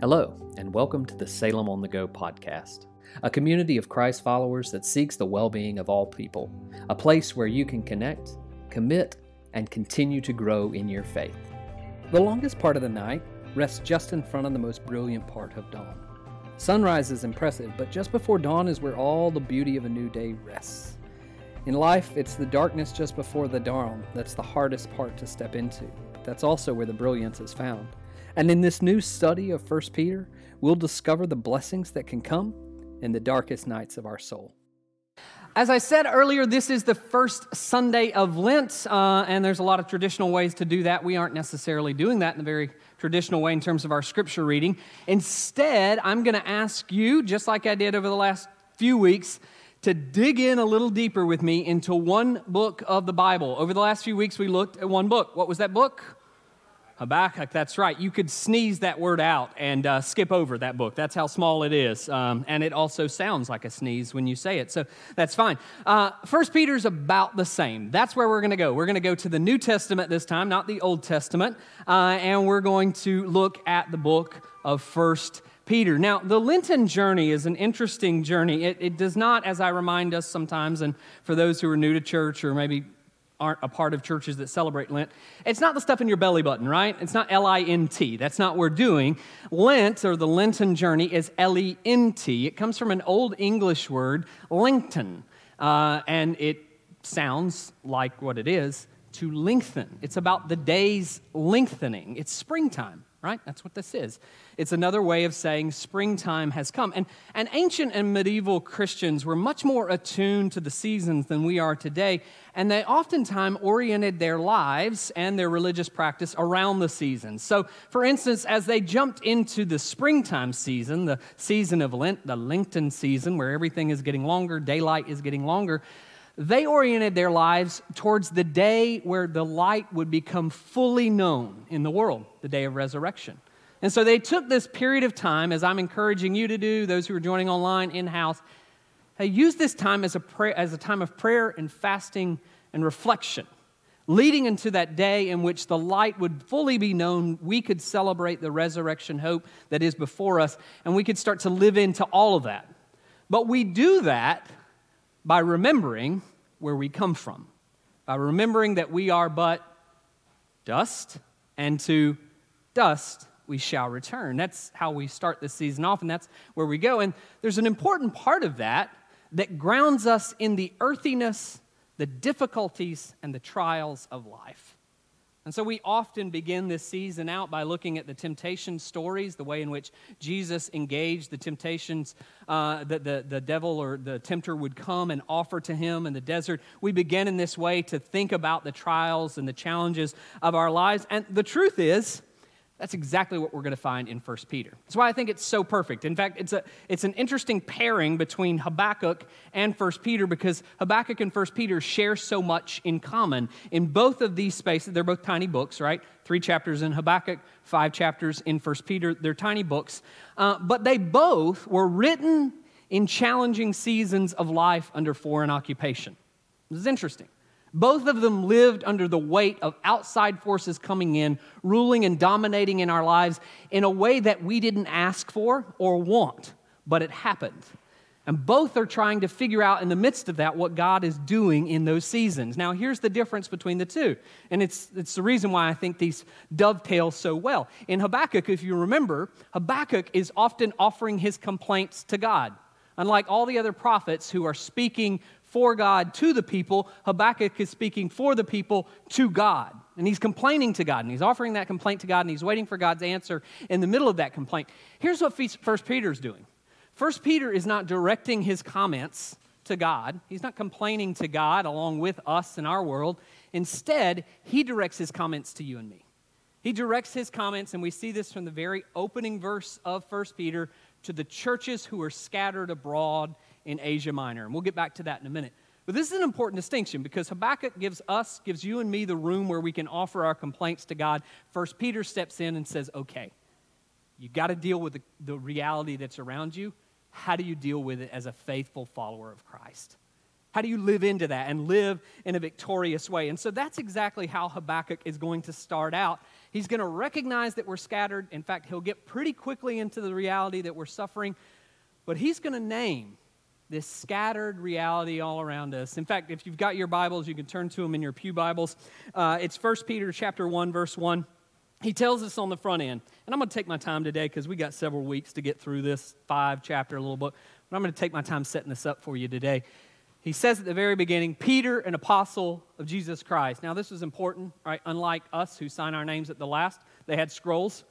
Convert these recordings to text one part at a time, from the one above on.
Hello, and welcome to the Salem on the Go podcast, a community of Christ followers that seeks the well being of all people, a place where you can connect, commit, and continue to grow in your faith. The longest part of the night rests just in front of the most brilliant part of dawn. Sunrise is impressive, but just before dawn is where all the beauty of a new day rests. In life, it's the darkness just before the dawn that's the hardest part to step into, but that's also where the brilliance is found. And in this new study of 1 Peter, we'll discover the blessings that can come in the darkest nights of our soul. As I said earlier, this is the first Sunday of Lent, uh, and there's a lot of traditional ways to do that. We aren't necessarily doing that in the very traditional way in terms of our scripture reading. Instead, I'm going to ask you, just like I did over the last few weeks, to dig in a little deeper with me into one book of the Bible. Over the last few weeks, we looked at one book. What was that book? Habakkuk, that's right. You could sneeze that word out and uh, skip over that book. That's how small it is. Um, and it also sounds like a sneeze when you say it. So that's fine. Uh, First Peter's about the same. That's where we're going to go. We're going to go to the New Testament this time, not the Old Testament. Uh, and we're going to look at the book of First Peter. Now, the Lenten journey is an interesting journey. It, it does not, as I remind us sometimes, and for those who are new to church or maybe aren't a part of churches that celebrate Lent. It's not the stuff in your belly button, right? It's not L I N T. That's not what we're doing. Lent, or the Lenten journey, is L E N T. It comes from an Old English word, lengthen, uh, and it sounds like what it is to lengthen. It's about the days lengthening. It's springtime right? That's what this is. It's another way of saying springtime has come. And, and ancient and medieval Christians were much more attuned to the seasons than we are today, and they oftentimes oriented their lives and their religious practice around the seasons. So, for instance, as they jumped into the springtime season, the season of Lent, the Lenten season, where everything is getting longer, daylight is getting longer, they oriented their lives towards the day where the light would become fully known in the world, the day of resurrection. And so they took this period of time, as I'm encouraging you to do, those who are joining online, in house, they used this time as a, prayer, as a time of prayer and fasting and reflection, leading into that day in which the light would fully be known. We could celebrate the resurrection hope that is before us, and we could start to live into all of that. But we do that by remembering where we come from, by remembering that we are but dust, and to dust we shall return. That's how we start this season off, and that's where we go. And there's an important part of that that grounds us in the earthiness, the difficulties, and the trials of life. And so we often begin this season out by looking at the temptation stories, the way in which Jesus engaged the temptations uh, that the, the devil or the tempter would come and offer to him in the desert. We begin in this way to think about the trials and the challenges of our lives. And the truth is, that's exactly what we're going to find in 1 Peter. That's why I think it's so perfect. In fact, it's, a, it's an interesting pairing between Habakkuk and 1 Peter because Habakkuk and 1 Peter share so much in common. In both of these spaces, they're both tiny books, right? Three chapters in Habakkuk, five chapters in 1 Peter. They're tiny books. Uh, but they both were written in challenging seasons of life under foreign occupation. This is interesting. Both of them lived under the weight of outside forces coming in, ruling and dominating in our lives in a way that we didn't ask for or want, but it happened. And both are trying to figure out in the midst of that what God is doing in those seasons. Now, here's the difference between the two. And it's, it's the reason why I think these dovetail so well. In Habakkuk, if you remember, Habakkuk is often offering his complaints to God. Unlike all the other prophets who are speaking for God to the people, Habakkuk is speaking for the people to God. And he's complaining to God, and he's offering that complaint to God, and he's waiting for God's answer in the middle of that complaint. Here's what First Peter is doing First Peter is not directing his comments to God, he's not complaining to God along with us in our world. Instead, he directs his comments to you and me. He directs his comments, and we see this from the very opening verse of First Peter to the churches who are scattered abroad in Asia Minor. And we'll get back to that in a minute. But this is an important distinction because Habakkuk gives us, gives you and me the room where we can offer our complaints to God. First Peter steps in and says, okay, you got to deal with the, the reality that's around you. How do you deal with it as a faithful follower of Christ? How do you live into that and live in a victorious way? And so that's exactly how Habakkuk is going to start out. He's going to recognize that we're scattered. In fact, he'll get pretty quickly into the reality that we're suffering, but he's going to name this scattered reality all around us. In fact, if you've got your Bibles, you can turn to them in your Pew Bibles. Uh, it's 1 Peter chapter 1, verse 1. He tells us on the front end, and I'm going to take my time today because we got several weeks to get through this five chapter little book, but I'm going to take my time setting this up for you today. He says at the very beginning, Peter, an apostle of Jesus Christ. Now, this is important, right? Unlike us who sign our names at the last, they had scrolls.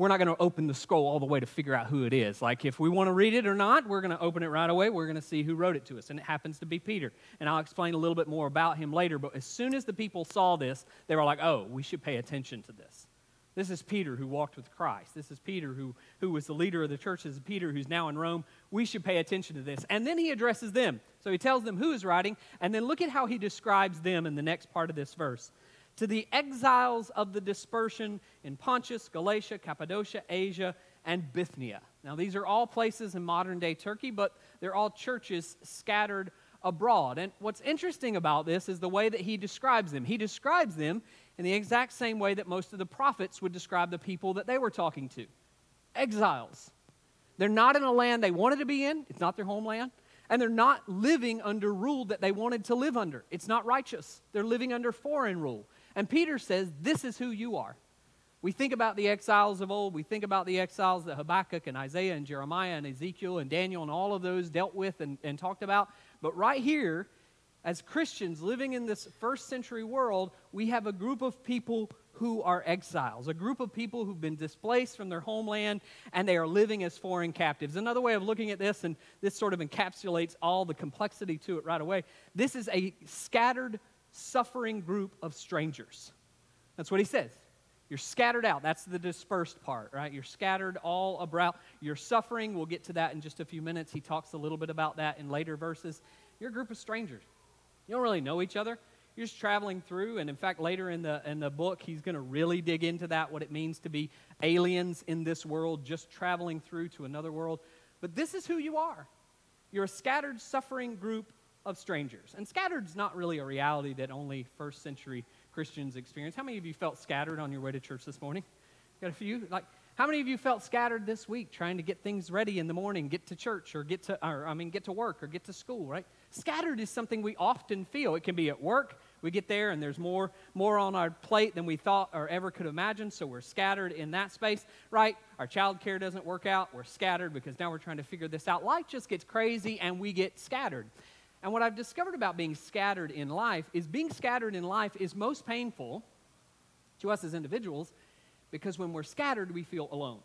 We're not going to open the scroll all the way to figure out who it is. Like, if we want to read it or not, we're going to open it right away. We're going to see who wrote it to us. And it happens to be Peter. And I'll explain a little bit more about him later. But as soon as the people saw this, they were like, oh, we should pay attention to this. This is Peter who walked with Christ. This is Peter who, who was the leader of the church. This is Peter who's now in Rome. We should pay attention to this. And then he addresses them. So he tells them who is writing, and then look at how he describes them in the next part of this verse. To the exiles of the dispersion in Pontus, Galatia, Cappadocia, Asia, and Bithynia. Now, these are all places in modern day Turkey, but they're all churches scattered abroad. And what's interesting about this is the way that he describes them. He describes them in the exact same way that most of the prophets would describe the people that they were talking to exiles. They're not in a land they wanted to be in, it's not their homeland. And they're not living under rule that they wanted to live under. It's not righteous. They're living under foreign rule. And Peter says, This is who you are. We think about the exiles of old. We think about the exiles that Habakkuk and Isaiah and Jeremiah and Ezekiel and Daniel and all of those dealt with and, and talked about. But right here, as Christians living in this first century world, we have a group of people who are exiles, a group of people who've been displaced from their homeland and they are living as foreign captives. Another way of looking at this, and this sort of encapsulates all the complexity to it right away, this is a scattered, suffering group of strangers. That's what he says. You're scattered out. That's the dispersed part, right? You're scattered all about. You're suffering. We'll get to that in just a few minutes. He talks a little bit about that in later verses. You're a group of strangers. You don't really know each other. You're just traveling through, and in fact, later in the, in the book, he's going to really dig into that, what it means to be aliens in this world, just traveling through to another world. But this is who you are. You're a scattered, suffering group of strangers. And scattered's not really a reality that only first century Christians experience. How many of you felt scattered on your way to church this morning? Got a few? Like, how many of you felt scattered this week trying to get things ready in the morning, get to church or get to, or, I mean, get to work or get to school, right? Scattered is something we often feel. It can be at work. We get there and there's more, more on our plate than we thought or ever could imagine, so we're scattered in that space, right? Our child care doesn't work out. We're scattered because now we're trying to figure this out. Life just gets crazy and we get scattered. And what I've discovered about being scattered in life is being scattered in life is most painful to us as individuals because when we're scattered, we feel alone.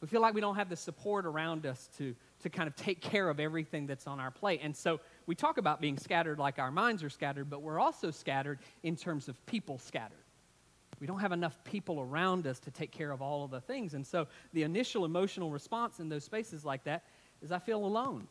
We feel like we don't have the support around us to to kind of take care of everything that's on our plate. And so we talk about being scattered like our minds are scattered, but we're also scattered in terms of people scattered. We don't have enough people around us to take care of all of the things. And so the initial emotional response in those spaces like that is I feel alone.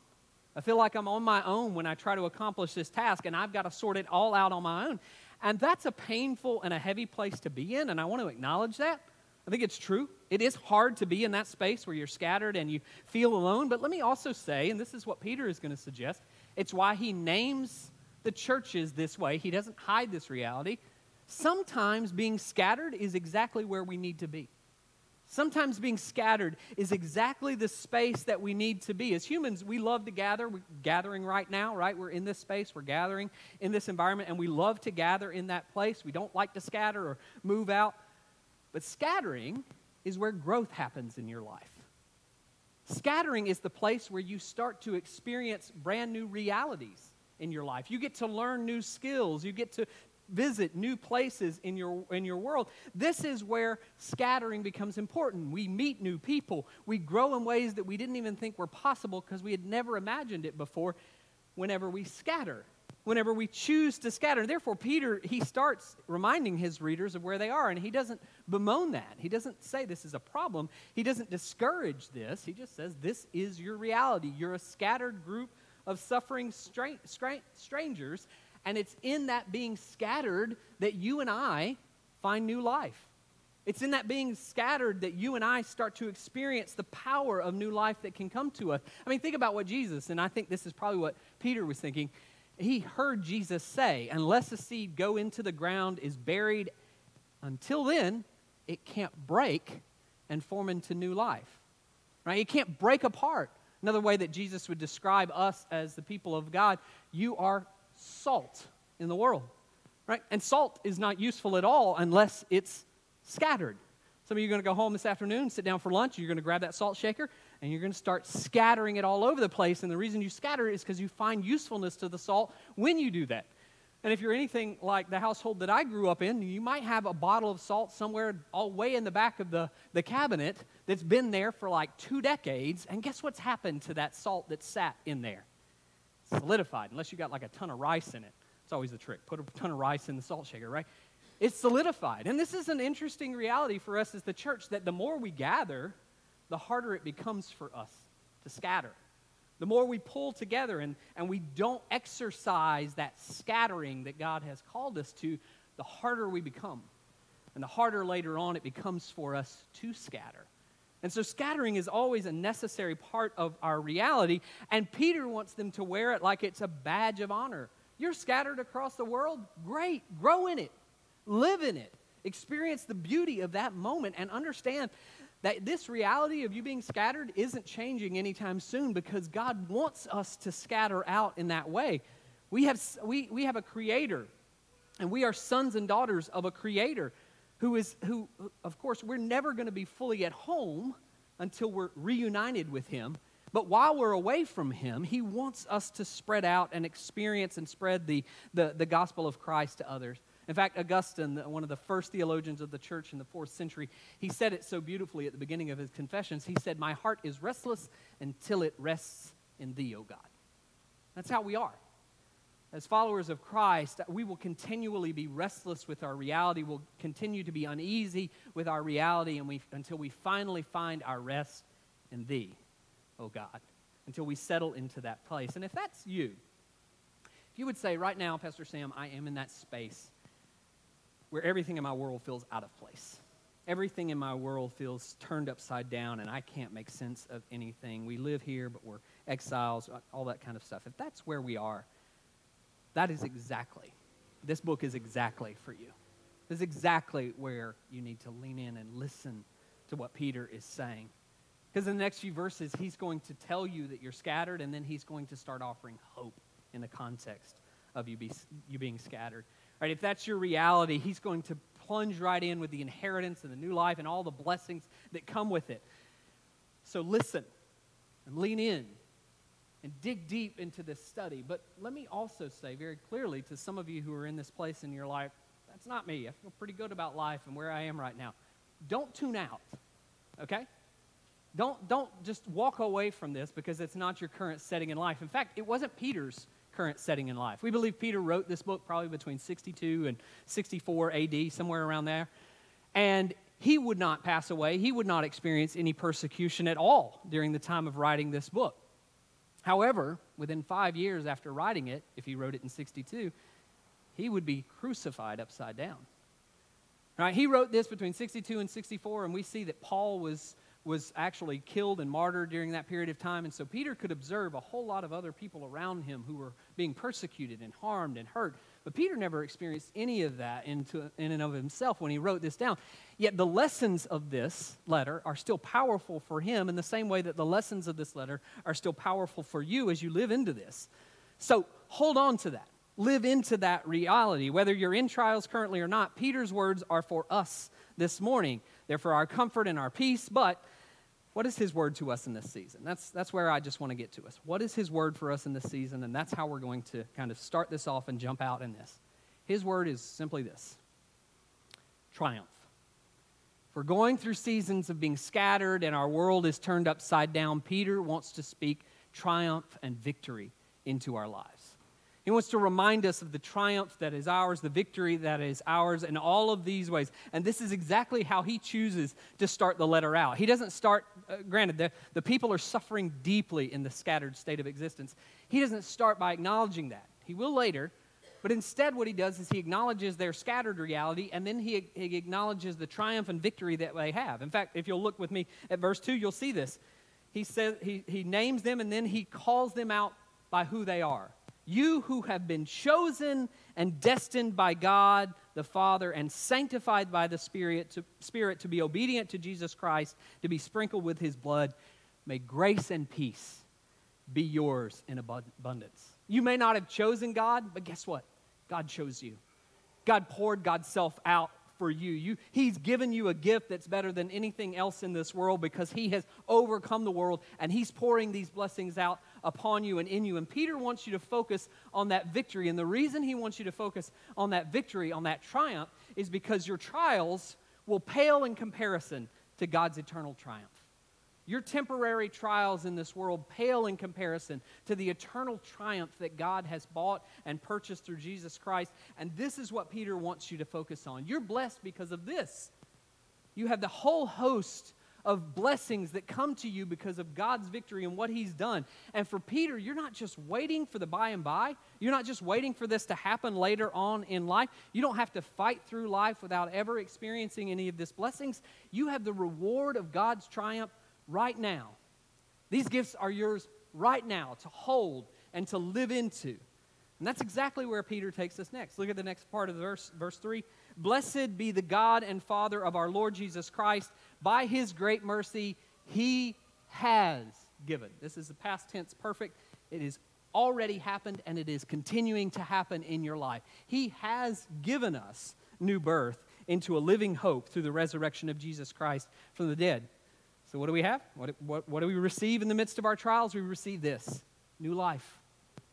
I feel like I'm on my own when I try to accomplish this task and I've got to sort it all out on my own. And that's a painful and a heavy place to be in, and I want to acknowledge that. I think it's true. It is hard to be in that space where you're scattered and you feel alone. But let me also say, and this is what Peter is going to suggest, it's why he names the churches this way. He doesn't hide this reality. Sometimes being scattered is exactly where we need to be. Sometimes being scattered is exactly the space that we need to be. As humans, we love to gather. We're gathering right now, right? We're in this space, we're gathering in this environment, and we love to gather in that place. We don't like to scatter or move out. But scattering is where growth happens in your life. Scattering is the place where you start to experience brand new realities in your life. You get to learn new skills. You get to visit new places in your, in your world. This is where scattering becomes important. We meet new people. We grow in ways that we didn't even think were possible because we had never imagined it before whenever we scatter whenever we choose to scatter. Therefore, Peter, he starts reminding his readers of where they are, and he doesn't bemoan that. He doesn't say this is a problem. He doesn't discourage this. He just says, This is your reality. You're a scattered group of suffering stra- stra- strangers, and it's in that being scattered that you and I find new life. It's in that being scattered that you and I start to experience the power of new life that can come to us. I mean, think about what Jesus, and I think this is probably what Peter was thinking. He heard Jesus say, Unless a seed go into the ground, is buried, until then, it can't break and form into new life. Right? It can't break apart. Another way that Jesus would describe us as the people of God, you are salt in the world. Right? And salt is not useful at all unless it's scattered. Some of you are going to go home this afternoon, sit down for lunch, you're going to grab that salt shaker, and you're going to start scattering it all over the place. And the reason you scatter it is because you find usefulness to the salt when you do that. And if you're anything like the household that I grew up in, you might have a bottle of salt somewhere all way in the back of the, the cabinet that's been there for like two decades. And guess what's happened to that salt that sat in there? Solidified, unless you got like a ton of rice in it. It's always the trick. Put a ton of rice in the salt shaker, right? It's solidified. And this is an interesting reality for us as the church that the more we gather, the harder it becomes for us to scatter. The more we pull together and, and we don't exercise that scattering that God has called us to, the harder we become. And the harder later on it becomes for us to scatter. And so scattering is always a necessary part of our reality. And Peter wants them to wear it like it's a badge of honor. You're scattered across the world? Great. Grow in it. Live in it. Experience the beauty of that moment and understand that this reality of you being scattered isn't changing anytime soon because God wants us to scatter out in that way. We have, we, we have a creator, and we are sons and daughters of a creator who is, who, of course, we're never going to be fully at home until we're reunited with him. But while we're away from him, he wants us to spread out and experience and spread the, the, the gospel of Christ to others. In fact, Augustine, one of the first theologians of the church in the fourth century, he said it so beautifully at the beginning of his confessions. He said, My heart is restless until it rests in thee, O God. That's how we are. As followers of Christ, we will continually be restless with our reality. We'll continue to be uneasy with our reality and we, until we finally find our rest in Thee, O God, until we settle into that place. And if that's you, if you would say, right now, Pastor Sam, I am in that space where everything in my world feels out of place. Everything in my world feels turned upside down, and I can't make sense of anything. We live here, but we're exiles, all that kind of stuff. If that's where we are, that is exactly, this book is exactly for you. This is exactly where you need to lean in and listen to what Peter is saying. Because in the next few verses, he's going to tell you that you're scattered, and then he's going to start offering hope in the context of you, be, you being scattered. Right? If that's your reality, He's going to plunge right in with the inheritance and the new life and all the blessings that come with it. So listen and lean in and dig deep into this study. But let me also say very clearly to some of you who are in this place in your life, that's not me. I feel pretty good about life and where I am right now. Don't tune out, okay? Don't, don't just walk away from this because it's not your current setting in life. In fact, it wasn't Peter's current setting in life. We believe Peter wrote this book probably between 62 and 64 AD, somewhere around there. And he would not pass away, he would not experience any persecution at all during the time of writing this book. However, within five years after writing it, if he wrote it in 62, he would be crucified upside down. Right? He wrote this between 62 and 64, and we see that Paul was was actually killed and martyred during that period of time. And so Peter could observe a whole lot of other people around him who were being persecuted and harmed and hurt. But Peter never experienced any of that into, in and of himself when he wrote this down. Yet the lessons of this letter are still powerful for him in the same way that the lessons of this letter are still powerful for you as you live into this. So hold on to that. Live into that reality. Whether you're in trials currently or not, Peter's words are for us this morning. They're for our comfort and our peace, but what is his word to us in this season? That's, that's where I just want to get to us. What is his word for us in this season? And that's how we're going to kind of start this off and jump out in this. His word is simply this triumph. We're going through seasons of being scattered and our world is turned upside down, Peter wants to speak triumph and victory into our lives. He wants to remind us of the triumph that is ours, the victory that is ours in all of these ways. And this is exactly how he chooses to start the letter out. He doesn't start, uh, granted, the, the people are suffering deeply in the scattered state of existence. He doesn't start by acknowledging that. He will later, But instead, what he does is he acknowledges their scattered reality and then he, he acknowledges the triumph and victory that they have. In fact, if you'll look with me at verse 2, you'll see this. He, says, he, he names them and then he calls them out by who they are. You who have been chosen and destined by God the Father and sanctified by the Spirit to, Spirit to be obedient to Jesus Christ, to be sprinkled with his blood, may grace and peace be yours in abundance. You may not have chosen God, but guess what? God chose you. God poured God's self out for you. you. He's given you a gift that's better than anything else in this world because He has overcome the world and He's pouring these blessings out upon you and in you. And Peter wants you to focus on that victory. And the reason he wants you to focus on that victory, on that triumph, is because your trials will pale in comparison to God's eternal triumph. Your temporary trials in this world pale in comparison to the eternal triumph that God has bought and purchased through Jesus Christ. And this is what Peter wants you to focus on. You're blessed because of this. You have the whole host of blessings that come to you because of God's victory and what He's done. And for Peter, you're not just waiting for the by and by. You're not just waiting for this to happen later on in life. You don't have to fight through life without ever experiencing any of this blessings. You have the reward of God's triumph right now. These gifts are yours right now to hold and to live into. And that's exactly where Peter takes us next. Look at the next part of the verse, verse 3. Blessed be the God and Father of our Lord Jesus Christ. By his great mercy, he has given. This is the past tense perfect. It has already happened and it is continuing to happen in your life. He has given us new birth into a living hope through the resurrection of Jesus Christ from the dead. So, what do we have? What, what, what do we receive in the midst of our trials? We receive this new life.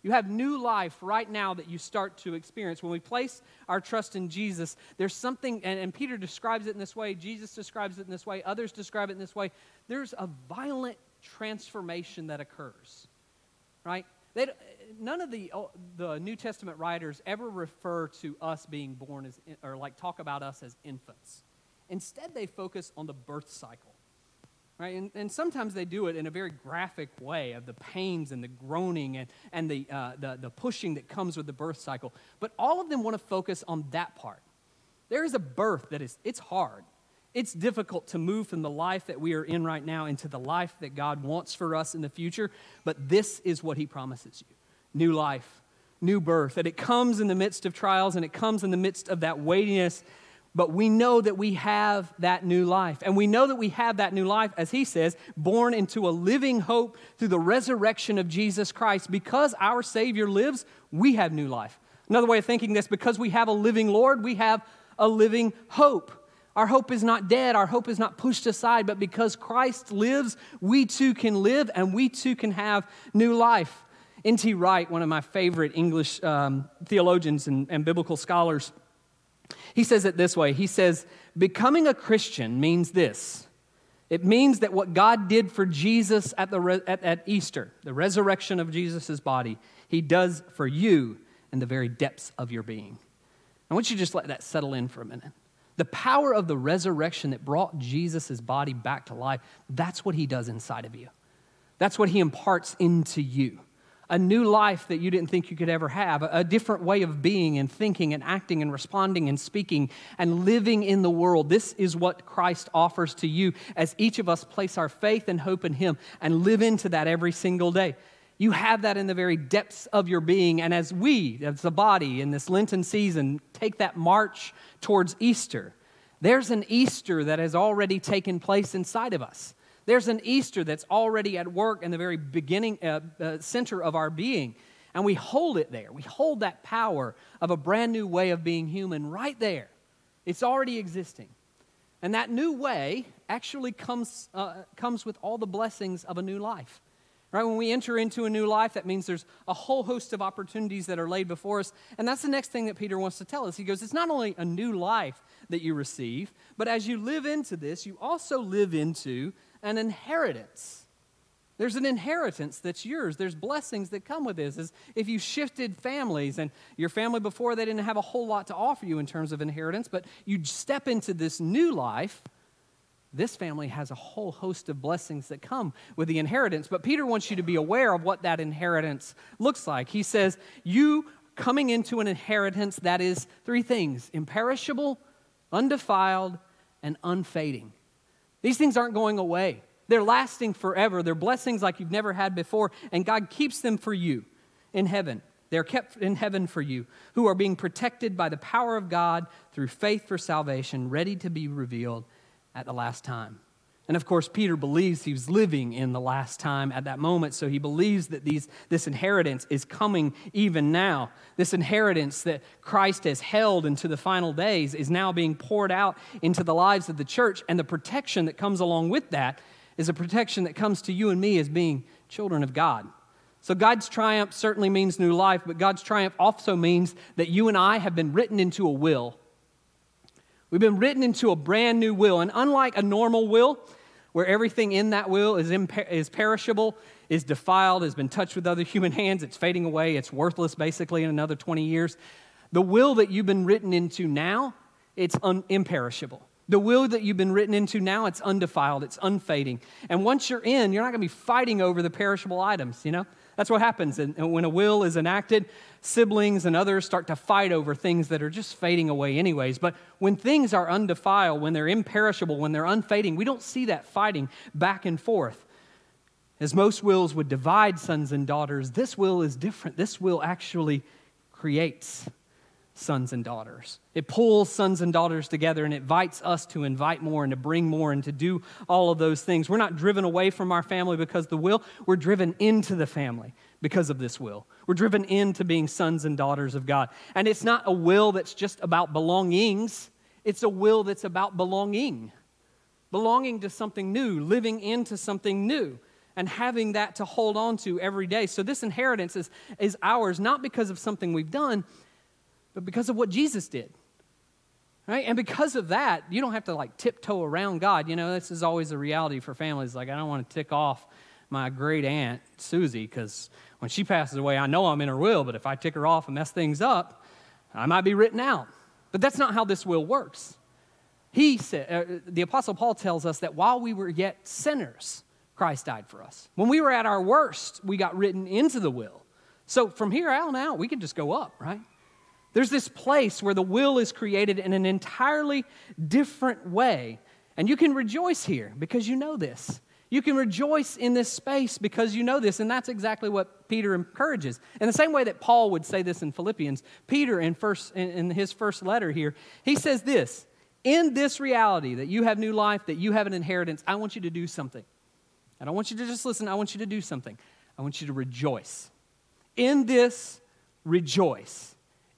You have new life right now that you start to experience. When we place our trust in Jesus, there's something, and, and, Peter describes it in this way, Jesus describes it in this way, others describe it in this way. There's a violent transformation that occurs, right? They, none of the, oh, the New Testament writers ever refer to us being born as, or like talk about us as infants. Instead, they focus on the birth cycle. Right? And, and sometimes they do it in a very graphic way of the pains and the groaning and, and the, uh, the, the pushing that comes with the birth cycle. But all of them want to focus on that part. There is a birth that is, it's hard. It's difficult to move from the life that we are in right now into the life that God wants for us in the future, but this is what He promises you new life, new birth, that it comes in the midst of trials and it comes in the midst of that weightiness but we know that we have that new life. And we know that we have that new life, as he says, born into a living hope through the resurrection of Jesus Christ. Because our Savior lives, we have new life. Another way of thinking this because we have a living Lord, we have a living hope. Our hope is not dead, our hope is not pushed aside, but because Christ lives, we too can live and we too can have new life. N.T. Wright, one of my favorite English um, theologians and, and biblical scholars, he says it this way He says, Becoming a Christian means this it means that what God did for Jesus at, the re- at, at Easter, the resurrection of Jesus' body, He does for you in the very depths of your being. I want you to just let that settle in for a minute. The power of the resurrection that brought Jesus' body back to life, that's what He does inside of you. That's what He imparts into you a new life that you didn't think you could ever have, a different way of being and thinking and acting and responding and speaking and living in the world. This is what Christ offers to you as each of us place our faith and hope in Him and live into that every single day. You have that in the very depths of your being. And as we, as the body in this Lenten season, take that march towards Easter, there's an Easter that has already taken place inside of us. There's an Easter that's already at work in the very beginning, uh, uh, center of our being. And we hold it there. We hold that power of a brand new way of being human right there. It's already existing. And that new way actually comes, uh, comes with all the blessings of a new life. Right? When we enter into a new life, that means there's a whole host of opportunities that are laid before us. And that's the next thing that Peter wants to tell us. He goes, It's not only a new life that you receive, but as you live into this, you also live into an inheritance. There's an inheritance that's yours. There's blessings that come with this. As if you shifted families and your family before they didn't have a whole lot to offer you in terms of inheritance, but you step into this new life, this family has a whole host of blessings that come with the inheritance. But Peter wants you to be aware of what that inheritance looks like. He says, You coming into an inheritance that is three things imperishable, undefiled, and unfading. These things aren't going away. They're lasting forever. They're blessings like you've never had before, and God keeps them for you in heaven. They're kept in heaven for you, who are being protected by the power of God through faith for salvation, ready to be revealed at the last time. And of course, Peter believes he was living in the last time at that moment, so he believes that these, this inheritance is coming even now. This inheritance that Christ has held into the final days is now being poured out into the lives of the church, and the protection that comes along with that is a protection that comes to you and me as being children of God. So, God's triumph certainly means new life, but God's triumph also means that you and I have been written into a will We've been written into a brand new will. And unlike a normal will, where everything in that will is, imper- is perishable, is defiled, has been touched with other human hands, it's fading away, it's worthless basically in another 20 years, the will that you've been written into now, it's un- imperishable. The will that you've been written into now, it's undefiled, it's unfading. And once you're in, you're not going to be fighting over the perishable items, you know? That's what happens. And when a will is enacted, siblings and others start to fight over things that are just fading away, anyways. But when things are undefiled, when they're imperishable, when they're unfading, we don't see that fighting back and forth. As most wills would divide sons and daughters, this will is different. This will actually creates sons and daughters. It pulls sons and daughters together and invites us to invite more and to bring more and to do all of those things. We're not driven away from our family because the will, we're driven into the family because of this will. We're driven into being sons and daughters of God. And it's not a will that's just about belongings, it's a will that's about belonging. Belonging to something new, living into something new and having that to hold on to every day. So, this inheritance is, is ours not because of something we've done, but because of what Jesus did. Right? And because of that, you don't have to like tiptoe around God. You know, this is always a reality for families. Like, I don't want to tick off my great aunt, Susie, because when she passes away, I know I'm in her will, but if I tick her off and mess things up, I might be written out. But that's not how this will works. He said, uh, the Apostle Paul tells us that while we were yet sinners, Christ died for us. When we were at our worst, we got written into the will. So from here on out, we can just go up, right? There's this place where the will is created in an entirely different way. And you can rejoice here because you know this. You can rejoice in this space because you know this. And that's exactly what Peter encourages. In the same way that Paul would say this in Philippians, Peter, in, first, in his first letter here, he says this In this reality that you have new life, that you have an inheritance, I want you to do something. I don't want you to just listen, I want you to do something. I want you to rejoice. In this, rejoice.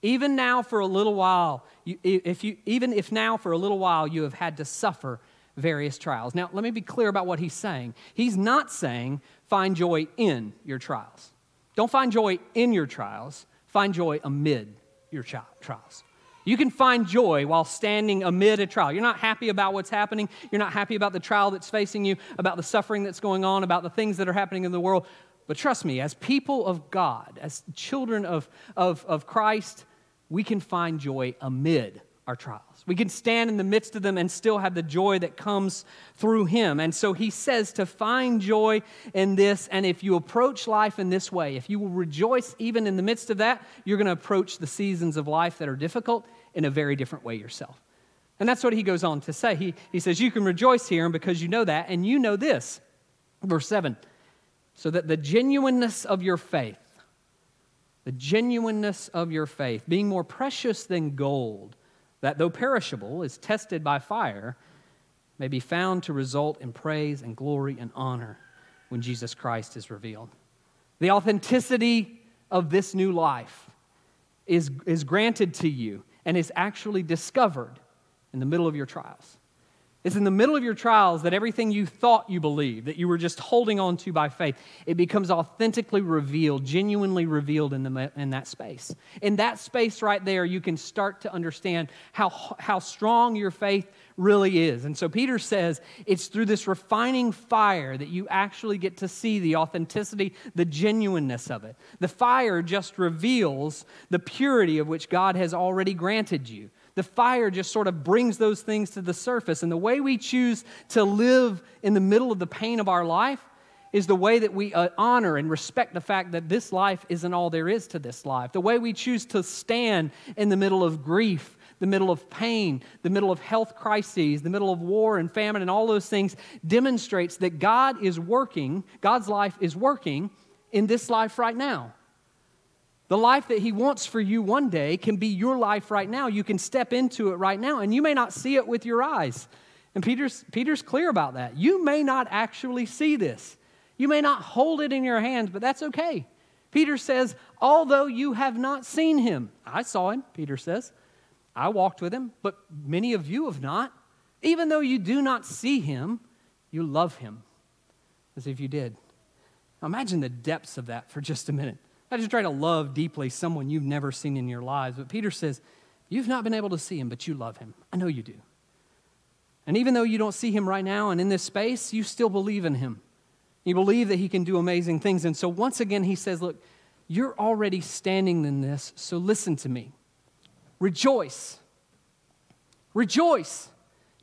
Even now, for a little while, you, if you, even if now for a little while you have had to suffer various trials. Now, let me be clear about what he's saying. He's not saying find joy in your trials. Don't find joy in your trials, find joy amid your trials. You can find joy while standing amid a trial. You're not happy about what's happening. You're not happy about the trial that's facing you, about the suffering that's going on, about the things that are happening in the world. But trust me, as people of God, as children of, of, of Christ, we can find joy amid our trials. We can stand in the midst of them and still have the joy that comes through Him. And so He says to find joy in this. And if you approach life in this way, if you will rejoice even in the midst of that, you're going to approach the seasons of life that are difficult in a very different way yourself. And that's what He goes on to say. He, he says, You can rejoice here, and because you know that, and you know this. Verse 7 so that the genuineness of your faith, the genuineness of your faith, being more precious than gold, that though perishable is tested by fire, may be found to result in praise and glory and honor when Jesus Christ is revealed. The authenticity of this new life is, is granted to you and is actually discovered in the middle of your trials. It's in the middle of your trials that everything you thought you believed, that you were just holding on to by faith, it becomes authentically revealed, genuinely revealed in, the, in that space. In that space right there, you can start to understand how, how strong your faith really is. And so Peter says it's through this refining fire that you actually get to see the authenticity, the genuineness of it. The fire just reveals the purity of which God has already granted you the fire just sort of brings those things to the surface. And the way we choose to live in the middle of the pain of our life is the way that we uh, honor and respect the fact that this life isn't all there is to this life. The way we choose to stand in the middle of grief, the middle of pain, the middle of health crises, the middle of war and famine, and all those things demonstrates that God is working, God's life is working in this life right now. The life that He wants for you one day can be your life right now. You can step into it right now, and you may not see it with your eyes. And Peter's, Peter's clear about that. You may not actually see this. You may not hold it in your hands, but that's okay. Peter says, although you have not seen him, I saw him, Peter says. I walked with him, but many of you have not. Even though you do not see him, you love him as if you did. Now imagine the depths of that for just a minute. I just try to love deeply someone you've never seen in your lives. But Peter says, You've not been able to see him, but you love him. I know you do. And even though you don't see him right now and in this space, you still believe in him. You believe that he can do amazing things. And so once again, he says, Look, you're already standing in this, so listen to me. Rejoice. Rejoice.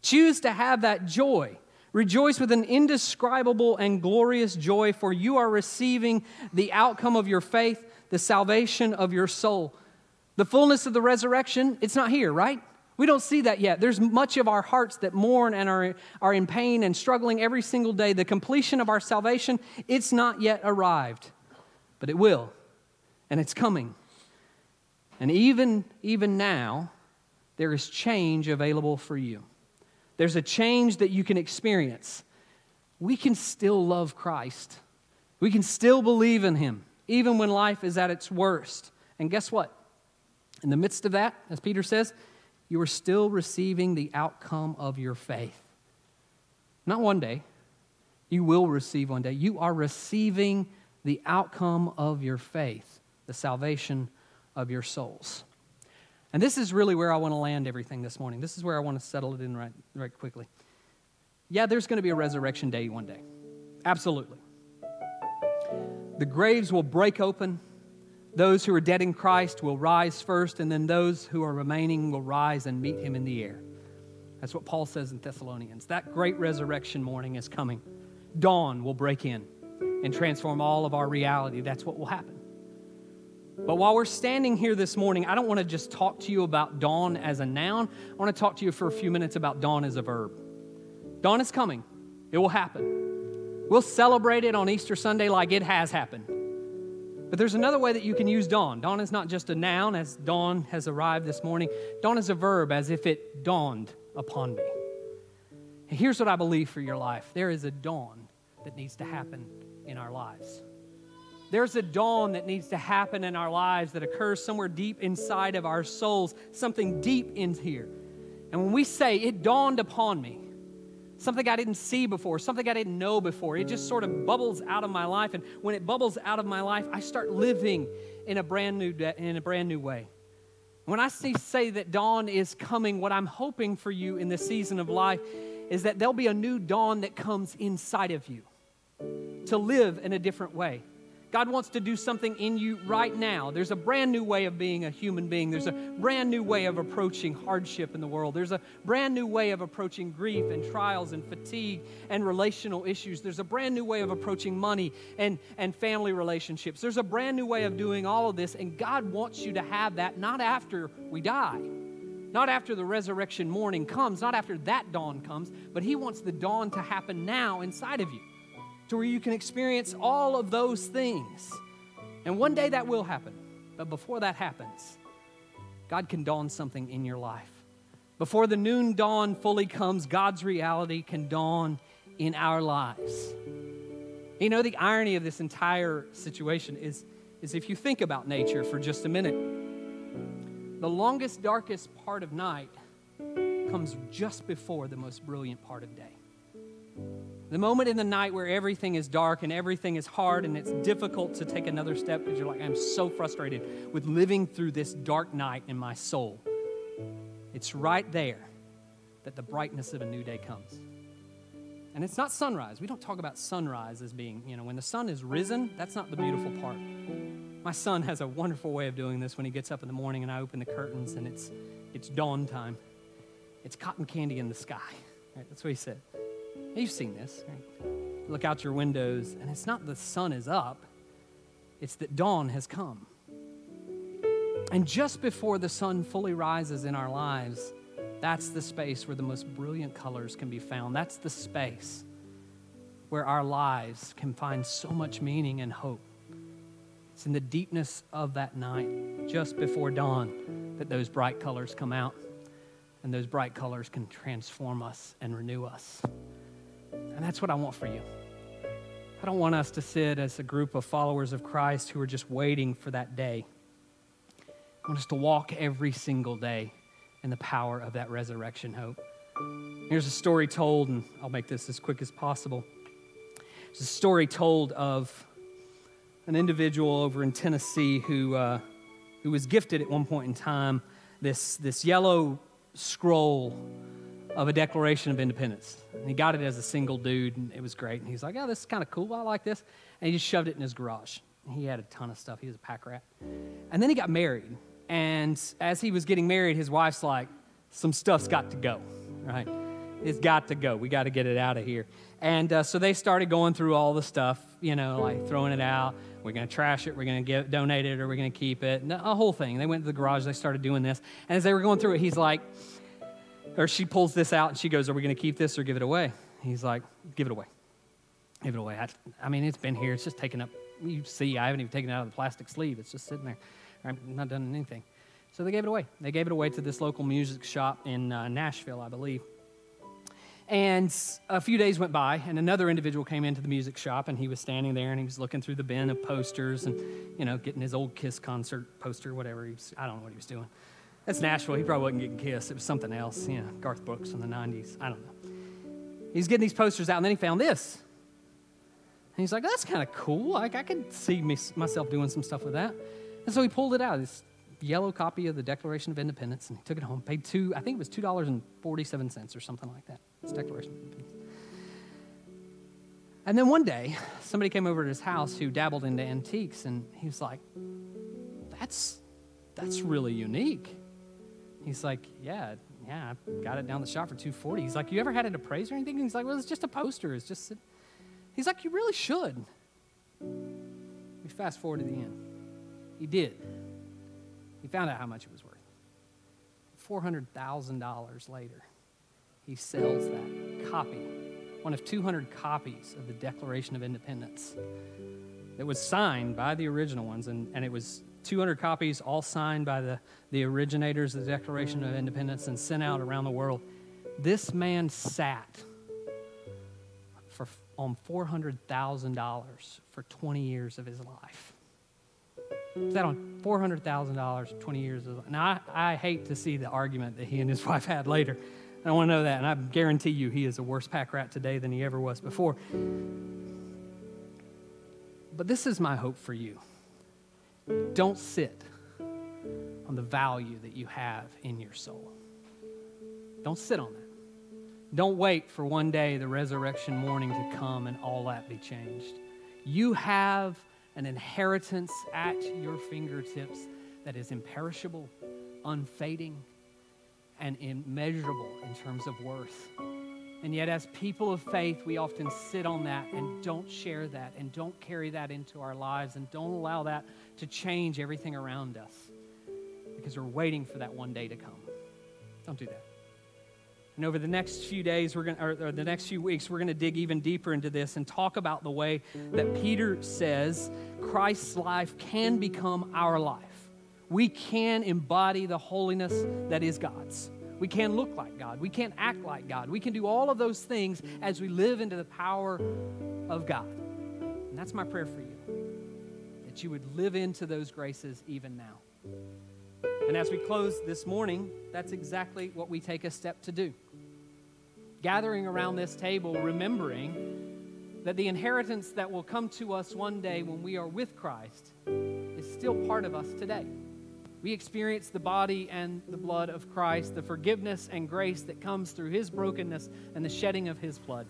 Choose to have that joy. Rejoice with an indescribable and glorious joy, for you are receiving the outcome of your faith, the salvation of your soul. The fullness of the resurrection, it's not here, right? We don't see that yet. There's much of our hearts that mourn and are, are in pain and struggling every single day. The completion of our salvation, it's not yet arrived, but it will, and it's coming. And even, even now, there is change available for you. There's a change that you can experience. We can still love Christ. We can still believe in Him, even when life is at its worst. And guess what? In the midst of that, as Peter says, you are still receiving the outcome of your faith. Not one day, you will receive one day. You are receiving the outcome of your faith, the salvation of your souls. And this is really where I want to land everything this morning. This is where I want to settle it in right, right quickly. Yeah, there's going to be a resurrection day one day. Absolutely. The graves will break open those who are dead in Christ will rise first, and then those who are remaining will rise and meet him in the air. That's what Paul says in Thessalonians. That great resurrection morning is coming. Dawn will break in and transform all of our reality. That's what will happen. But while we're standing here this morning, I don't want to just talk to you about dawn as a noun. I want to talk to you for a few minutes about dawn as a verb. Dawn is coming, it will happen. We'll celebrate it on Easter Sunday like it has happened. But there's another way that you can use dawn. Dawn is not just a noun, as dawn has arrived this morning. Dawn is a verb, as if it dawned upon me. And here's what I believe for your life there is a dawn that needs to happen in our lives. There's a dawn that needs to happen in our lives that occurs somewhere deep inside of our souls, something deep in here. And when we say, it dawned upon me, something I didn't see before, something I didn't know before. It just sort of bubbles out of my life. And when it bubbles out of my life, I start living in a brand new, de- in a brand new way. When I see, say that dawn is coming, what I'm hoping for you in this season of life is that there'll be a new dawn that comes inside of you to live in a different way. God wants to do something in you right now. There's a brand new way of being a human being. There's a brand new way of approaching hardship in the world. There's a brand new way of approaching grief and trials and fatigue and relational issues. There's a brand new way of approaching money and, and family relationships. There's a brand new way of doing all of this, and God wants you to have that not after we die. Not after the resurrection morning comes, not after that dawn comes, but He wants the dawn to happen now inside of you to where you can experience all of those things. And one day that will happen. But before that happens, God can dawn something in your life. Before the noon dawn fully comes, God's reality can dawn in our lives. You know, the irony of this entire situation is, is if you think about nature for just a minute, the longest, darkest part of night comes just before the most brilliant part of day. The moment in the night where everything is dark and everything is hard and it's difficult to take another step because you're like, I'm so frustrated with living through this dark night in my soul. It's right there that the brightness of a new day comes. And it's not sunrise. We don't talk about sunrise as being, you know, when the sun is risen, that's not the beautiful part. My son has a wonderful way of doing this when he gets up in the morning and I open the curtains and it's, it's dawn time. It's cotton candy in the sky. Right? That's what he said. You've seen this. Right? look out your windows, and it's not the sun is up, it's that dawn has come. And just before the sun fully rises in our lives, that's the space where the most brilliant colors can be found. That's the space where our lives can find so much meaning and hope. It's in the deepness of that night, just before dawn, that those bright colors come out. And those bright colors can transform us and renew us. And that's what I want for you. I don't want us to sit as a group of followers of Christ who are just waiting for that day. I want us to walk every single day in the power of that resurrection hope. Here's a story told, and I'll make this as quick as possible. It's a story told of an individual over in Tennessee who, uh, who was gifted at one point in time this, this yellow scroll of a Declaration of Independence. And he got it as a single dude, and it was great. And he's like, oh, this is kind of cool. I like this. And he just shoved it in his garage. He had a ton of stuff. He was a pack rat. And then he got married. And as he was getting married, his wife's like, some stuff's got to go, right? It's got to go. We got to get it out of here. And uh, so they started going through all the stuff, you know, like throwing it out. We're going to trash it. We're going to donate it, or we're going to keep it. And A whole thing. They went to the garage. They started doing this. And as they were going through it, he's like, or she pulls this out and she goes, Are we going to keep this or give it away? He's like, Give it away. Give it away. I, I mean, it's been here. It's just taken up. You see, I haven't even taken it out of the plastic sleeve. It's just sitting there. I'm not done anything. So they gave it away. They gave it away to this local music shop in uh, Nashville, I believe. And a few days went by, and another individual came into the music shop, and he was standing there, and he was looking through the bin of posters, and you know, getting his old Kiss concert poster, whatever. He was, I don't know what he was doing. That's Nashville. He probably wasn't getting kissed. It was something else. Know, Garth Brooks in the '90s. I don't know. He's getting these posters out, and then he found this. And he's like, "That's kind of cool. Like, I could see me, myself doing some stuff with that." And so he pulled it out. This yellow copy of the Declaration of Independence, and he took it home. Paid two. I think it was two dollars and forty-seven cents or something like that. It's Declaration of Independence. And then one day, somebody came over to his house who dabbled into antiques, and he was like, "That's that's really unique." He's like, "Yeah, yeah, I got it down the shop for 240." He's like, "You ever had an appraised or anything?" he's like, "Well, it's just a poster. It's just." He's like, "You really should." We fast forward to the end. He did. He found out how much it was worth. $400,000 later, he sells that copy, one of 200 copies of the Declaration of Independence that was signed by the original ones, and, and it was 200 copies, all signed by the, the originators of the Declaration of Independence and sent out around the world. This man sat for, on $400,000 for 20 years of his life. Sat on $400,000 20 years of. Now, I, I hate to see the argument that he and his wife had later. I want to know that, and I guarantee you he is a worse pack rat today than he ever was before. But this is my hope for you. Don't sit on the value that you have in your soul. Don't sit on that. Don't wait for one day the resurrection morning to come and all that be changed. You have an inheritance at your fingertips that is imperishable, unfading, and immeasurable in terms of worth. And yet, as people of faith, we often sit on that and don't share that and don't carry that into our lives and don't allow that to change everything around us because we're waiting for that one day to come. Don't do that. And over the next few days, we're going or, or the next few weeks, we're going to dig even deeper into this and talk about the way that Peter says Christ's life can become our life. We can embody the holiness that is God's. We can look like God. We can act like God. We can do all of those things as we live into the power of God. And that's my prayer for you that you would live into those graces even now. And as we close this morning, that's exactly what we take a step to do. Gathering around this table, remembering that the inheritance that will come to us one day when we are with Christ is still part of us today we experience the body and the blood of Christ, the forgiveness and grace that comes through his brokenness and the shedding of his blood,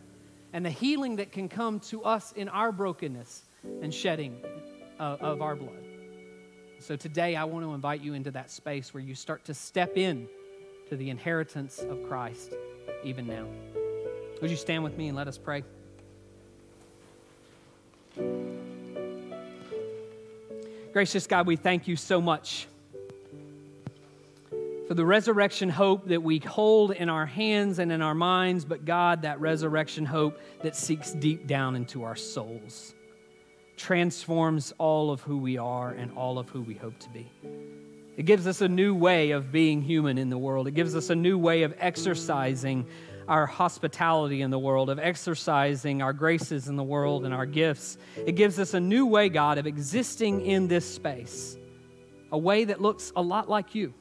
and the healing that can come to us in our brokenness and shedding uh, of our blood. So today, I want to invite you into that space where you start to step in to the inheritance of Christ even now. Would you stand with me and let us pray? Gracious God, we thank you so much for the resurrection hope that we hold in our hands and in our minds, but God, that resurrection hope that seeks deep down into our souls, transforms all of who we are and all of who we hope to be. It gives us a new way of being human in the world. It gives us a new way of exercising our hospitality in the world, of exercising our graces in the world and our gifts. It gives us a new way, God, of existing in this space, a way that looks a lot like you,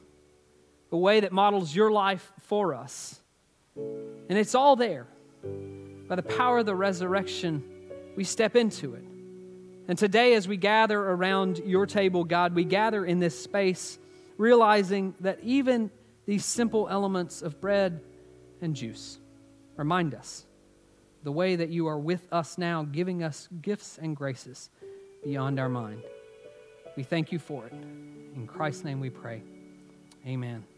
a way that models your life for us. And it's all there. By the power of the resurrection, we step into it. And today, as we gather around your table, God, we gather in this space realizing that even these simple elements of bread and juice remind us the way that you are with us now, giving us gifts and graces beyond our mind. We thank you for it. In Christ's name we pray. Amen.